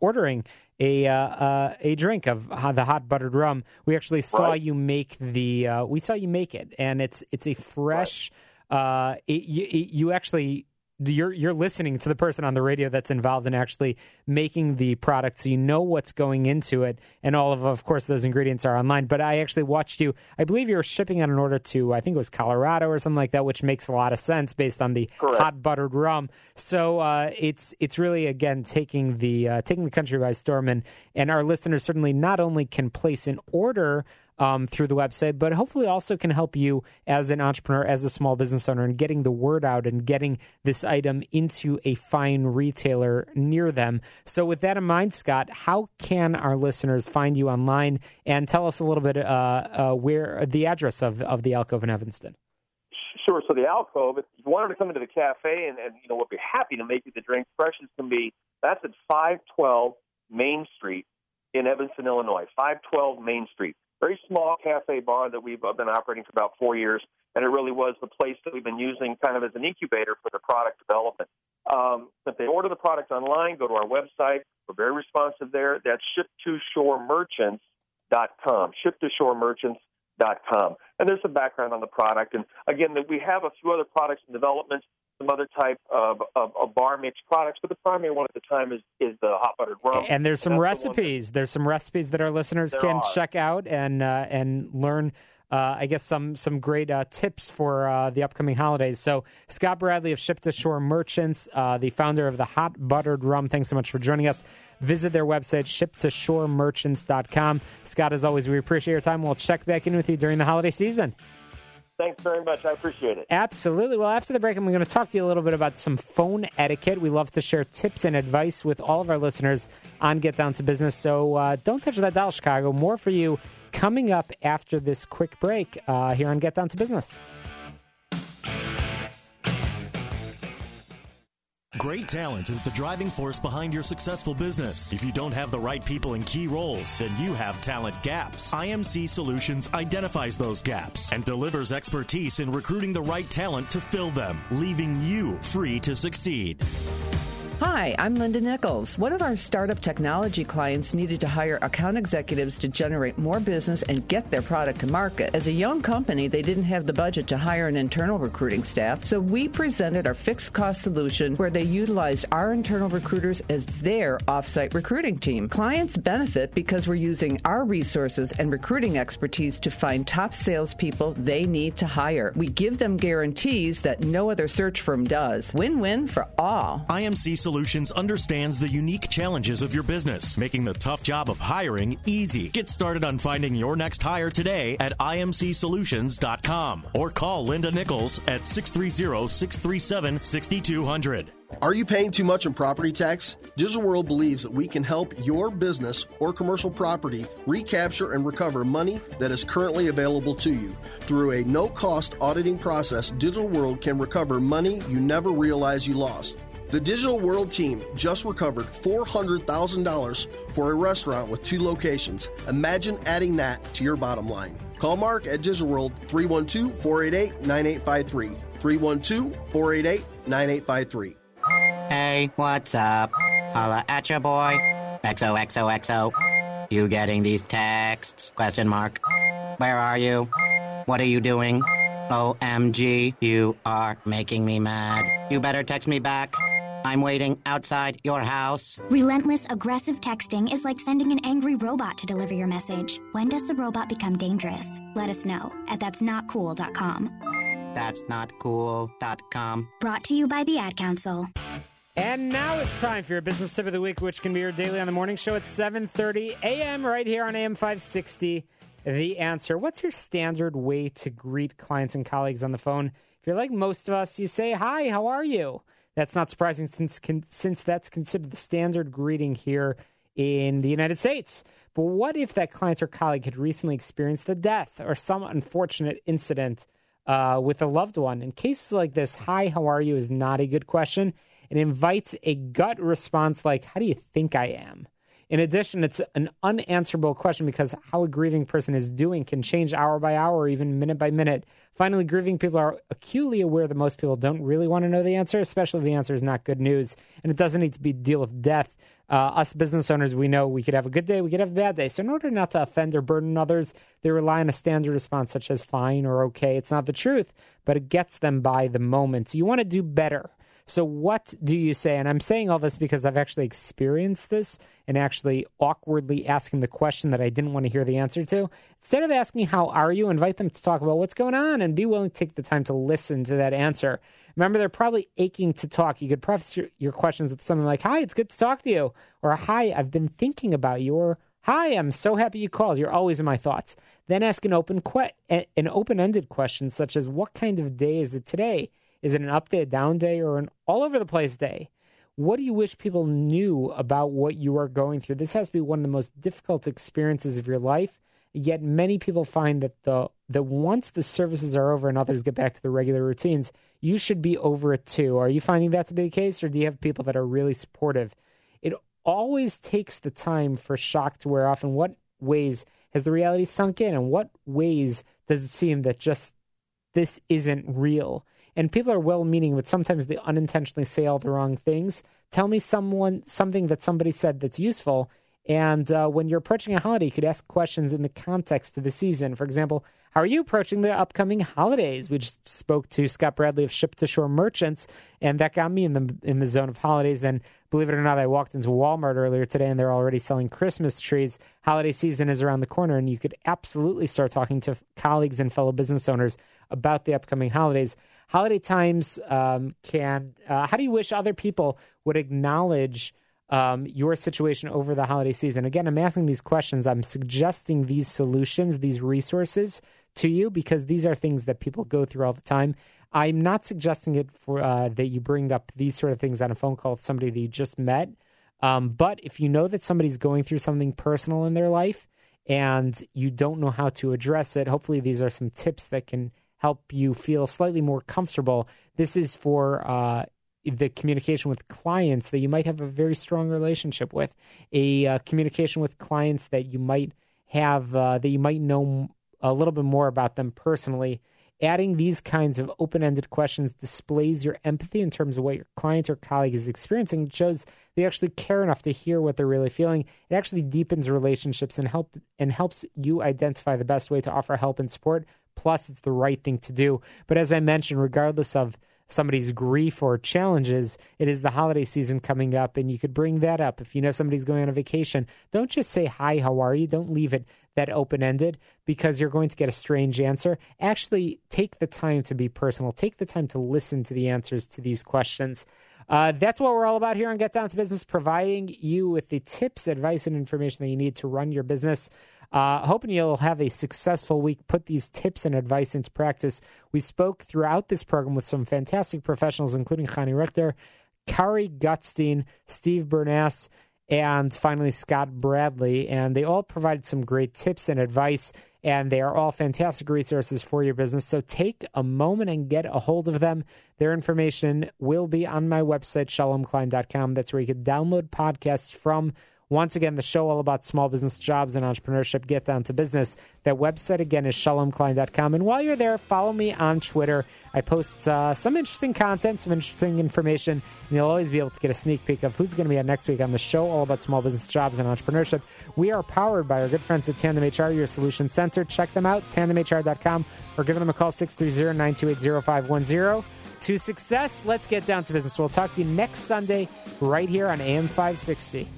ordering a a drink of the hot buttered rum, we actually saw Right. you make the we saw you make it, and it's it's a fresh. It, you, it- you actually you're you're listening to the person on the radio that's involved in actually making the product so you know what's going into it. And all of of course those ingredients are online. But i actually watched you i believe you were shipping on an order to i think it was colorado or something like that which makes a lot of sense based on the Correct. hot buttered rum. So uh, it's it's really again taking the uh, taking the country by storm. And and our listeners certainly not only can place an order um, through the website, but hopefully also can help you as an entrepreneur, as a small business owner, and getting the word out and getting this item into a fine retailer near them. So, with that in mind, Scott, how can our listeners find you online and tell us a little bit uh, uh, where the address of, of the Alcove in Evanston? Sure. So the alcove, if you wanted to come into the cafe, and, and you know, we'll be happy to make you the drink fresh as can be. That's at 512 Main Street in Evanston, Illinois. 512 Main Street. Very small cafe bar that we've uh, been operating for about four years, and it really was the place that we've been using kind of as an incubator for the product development. Um, if they order the product online, go to our website. We're very responsive there. That's ship2shoremerchants.com. Ship2shoremerchants.com. And there's some background on the product. And again, we have a few other products in development, some other type of, of, of bar mix products, but the primary one at the time is, is the hot buttered rum. And there's some the recipes. There's some recipes that our listeners There can are. check out and uh, and learn. Uh, I guess some some great uh, tips for uh, the upcoming holidays. So Scott Bradley of Ship to Shore Merchants, uh, the founder of the Hot Buttered Rum. Thanks so much for joining us. Visit their website shiptoshoremerchants.com. Scott, as always, we appreciate your time. We'll check back in with you during the holiday season. Thanks very much. I appreciate it. Absolutely. Well, after the break, I'm going to talk to you a little bit about some phone etiquette. We love to share tips and advice with all of our listeners on Get Down to Business. So uh, don't touch that dial, Chicago. More for you coming up after this quick break uh, here on Get Down to Business. Great talent is the driving force behind your successful business. If you don't have the right people in key roles, then you have talent gaps. IMC Solutions identifies those gaps and delivers expertise in recruiting the right talent to fill them, leaving you free to succeed. Hi, I'm Linda Nichols. One of our startup technology clients needed to hire account executives to generate more business and get their product to market. As a young company, they didn't have the budget to hire an internal recruiting staff, so we presented our fixed cost solution where they utilized our internal recruiters as their offsite recruiting team. Clients benefit because we're using our resources and recruiting expertise to find top salespeople they need to hire. We give them guarantees that no other search firm does. Win win for all. IMC Solutions understands the unique challenges of your business, making the tough job of hiring easy. Get started on finding your next hire today at imcsolutions.com or call Linda Nichols at 630-637-6200. Are you paying too much in property tax? Digital World believes that we can help your business or commercial property recapture and recover money that is currently available to you. Through a no cost auditing process, Digital World can recover money you never realized you lost. The Digital World team just recovered $400,000 for a restaurant with two locations. Imagine adding that to your bottom line. Call Mark at Digital World 312 488 9853. 312 488 9853. Hey, what's up? Holla at your boy. XOXOXO. You getting these texts? Question mark. Where are you? What are you doing? OMG, you are making me mad. You better text me back. I'm waiting outside your house. Relentless, aggressive texting is like sending an angry robot to deliver your message. When does the robot become dangerous? Let us know at that'snotcool.com. That's not cool.com. Brought to you by the Ad Council. And now it's time for your business tip of the week, which can be your daily on the morning show at 7:30 a.m. right here on AM 560. The answer. What's your standard way to greet clients and colleagues on the phone? If you're like most of us, you say, "Hi, how are you?" That's not surprising since con- since that's considered the standard greeting here in the United States. But what if that client or colleague had recently experienced the death or some unfortunate incident uh, with a loved one? In cases like this, "Hi, how are you?" is not a good question. It invites a gut response like, How do you think I am? In addition, it's an unanswerable question because how a grieving person is doing can change hour by hour even minute by minute. Finally, grieving people are acutely aware that most people don't really want to know the answer, especially if the answer is not good news. And it doesn't need to be deal with death. Uh, us business owners, we know we could have a good day, we could have a bad day. So, in order not to offend or burden others, they rely on a standard response such as fine or okay. It's not the truth, but it gets them by the moment. So You want to do better. So, what do you say? And I'm saying all this because I've actually experienced this and actually awkwardly asking the question that I didn't want to hear the answer to. Instead of asking, How are you? invite them to talk about what's going on and be willing to take the time to listen to that answer. Remember, they're probably aching to talk. You could preface your, your questions with something like, Hi, it's good to talk to you. Or, Hi, I've been thinking about you. Or, Hi, I'm so happy you called. You're always in my thoughts. Then ask an open que- an open-ended question such as what kind of day is it today? Is it an up day, a down day, or an all over the place day? What do you wish people knew about what you are going through? This has to be one of the most difficult experiences of your life. Yet many people find that the that once the services are over and others get back to their regular routines, you should be over it too. Are you finding that to be the case, or do you have people that are really supportive? It always takes the time for shock to wear off. In what ways has the reality sunk in? And what ways does it seem that just this isn't real? And people are well meaning, but sometimes they unintentionally say all the wrong things. Tell me someone something that somebody said that's useful. And uh, when you're approaching a holiday, you could ask questions in the context of the season. For example, how are you approaching the upcoming holidays? We just spoke to Scott Bradley of Ship to Shore Merchants, and that got me in the in the zone of holidays. And believe it or not, I walked into Walmart earlier today, and they're already selling Christmas trees. Holiday season is around the corner, and you could absolutely start talking to colleagues and fellow business owners about the upcoming holidays holiday times um, can. Uh, how do you wish other people would acknowledge um, your situation over the holiday season? Again, I'm asking these questions. I'm suggesting these solutions, these resources to you because these are things that people go through all the time. I'm not suggesting it for uh, that you bring up these sort of things on a phone call with somebody that you just met. Um, but if you know that somebody's going through something personal in their life and you don't know how to address it, hopefully these are some tips that can help you feel slightly more comfortable. This is for uh, the communication with clients that you might have a very strong relationship with, a uh, communication with clients that you might have uh, that you might know a little bit more about them personally. Adding these kinds of open ended questions displays your empathy in terms of what your client or colleague is experiencing. It shows they actually care enough to hear what they're really feeling. It actually deepens relationships and help and helps you identify the best way to offer help and support Plus, it's the right thing to do. But as I mentioned, regardless of somebody's grief or challenges, it is the holiday season coming up, and you could bring that up. If you know somebody's going on a vacation, don't just say, Hi, how are you? Don't leave it that open ended because you're going to get a strange answer. Actually, take the time to be personal, take the time to listen to the answers to these questions. Uh, that's what we're all about here on Get Down to Business, providing you with the tips, advice, and information that you need to run your business. Uh, hoping you'll have a successful week. Put these tips and advice into practice. We spoke throughout this program with some fantastic professionals, including Chani Rechter, Kari Gutstein, Steve Bernas, and finally Scott Bradley. And they all provided some great tips and advice, and they are all fantastic resources for your business. So take a moment and get a hold of them. Their information will be on my website, shalomklein.com. That's where you can download podcasts from once again, the show all about small business jobs and entrepreneurship. Get down to business. That website again is shalomklein.com. And while you're there, follow me on Twitter. I post uh, some interesting content, some interesting information, and you'll always be able to get a sneak peek of who's going to be on next week on the show all about small business jobs and entrepreneurship. We are powered by our good friends at Tandem HR, your solution center. Check them out, tandemhr.com, or give them a call 630 928 0510 to success. Let's get down to business. We'll talk to you next Sunday right here on AM 560.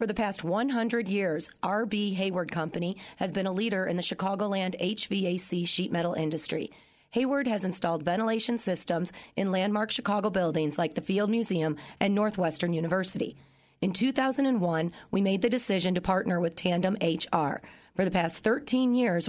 For the past 100 years, RB Hayward Company has been a leader in the Chicagoland HVAC sheet metal industry. Hayward has installed ventilation systems in landmark Chicago buildings like the Field Museum and Northwestern University. In 2001, we made the decision to partner with Tandem HR. For the past 13 years,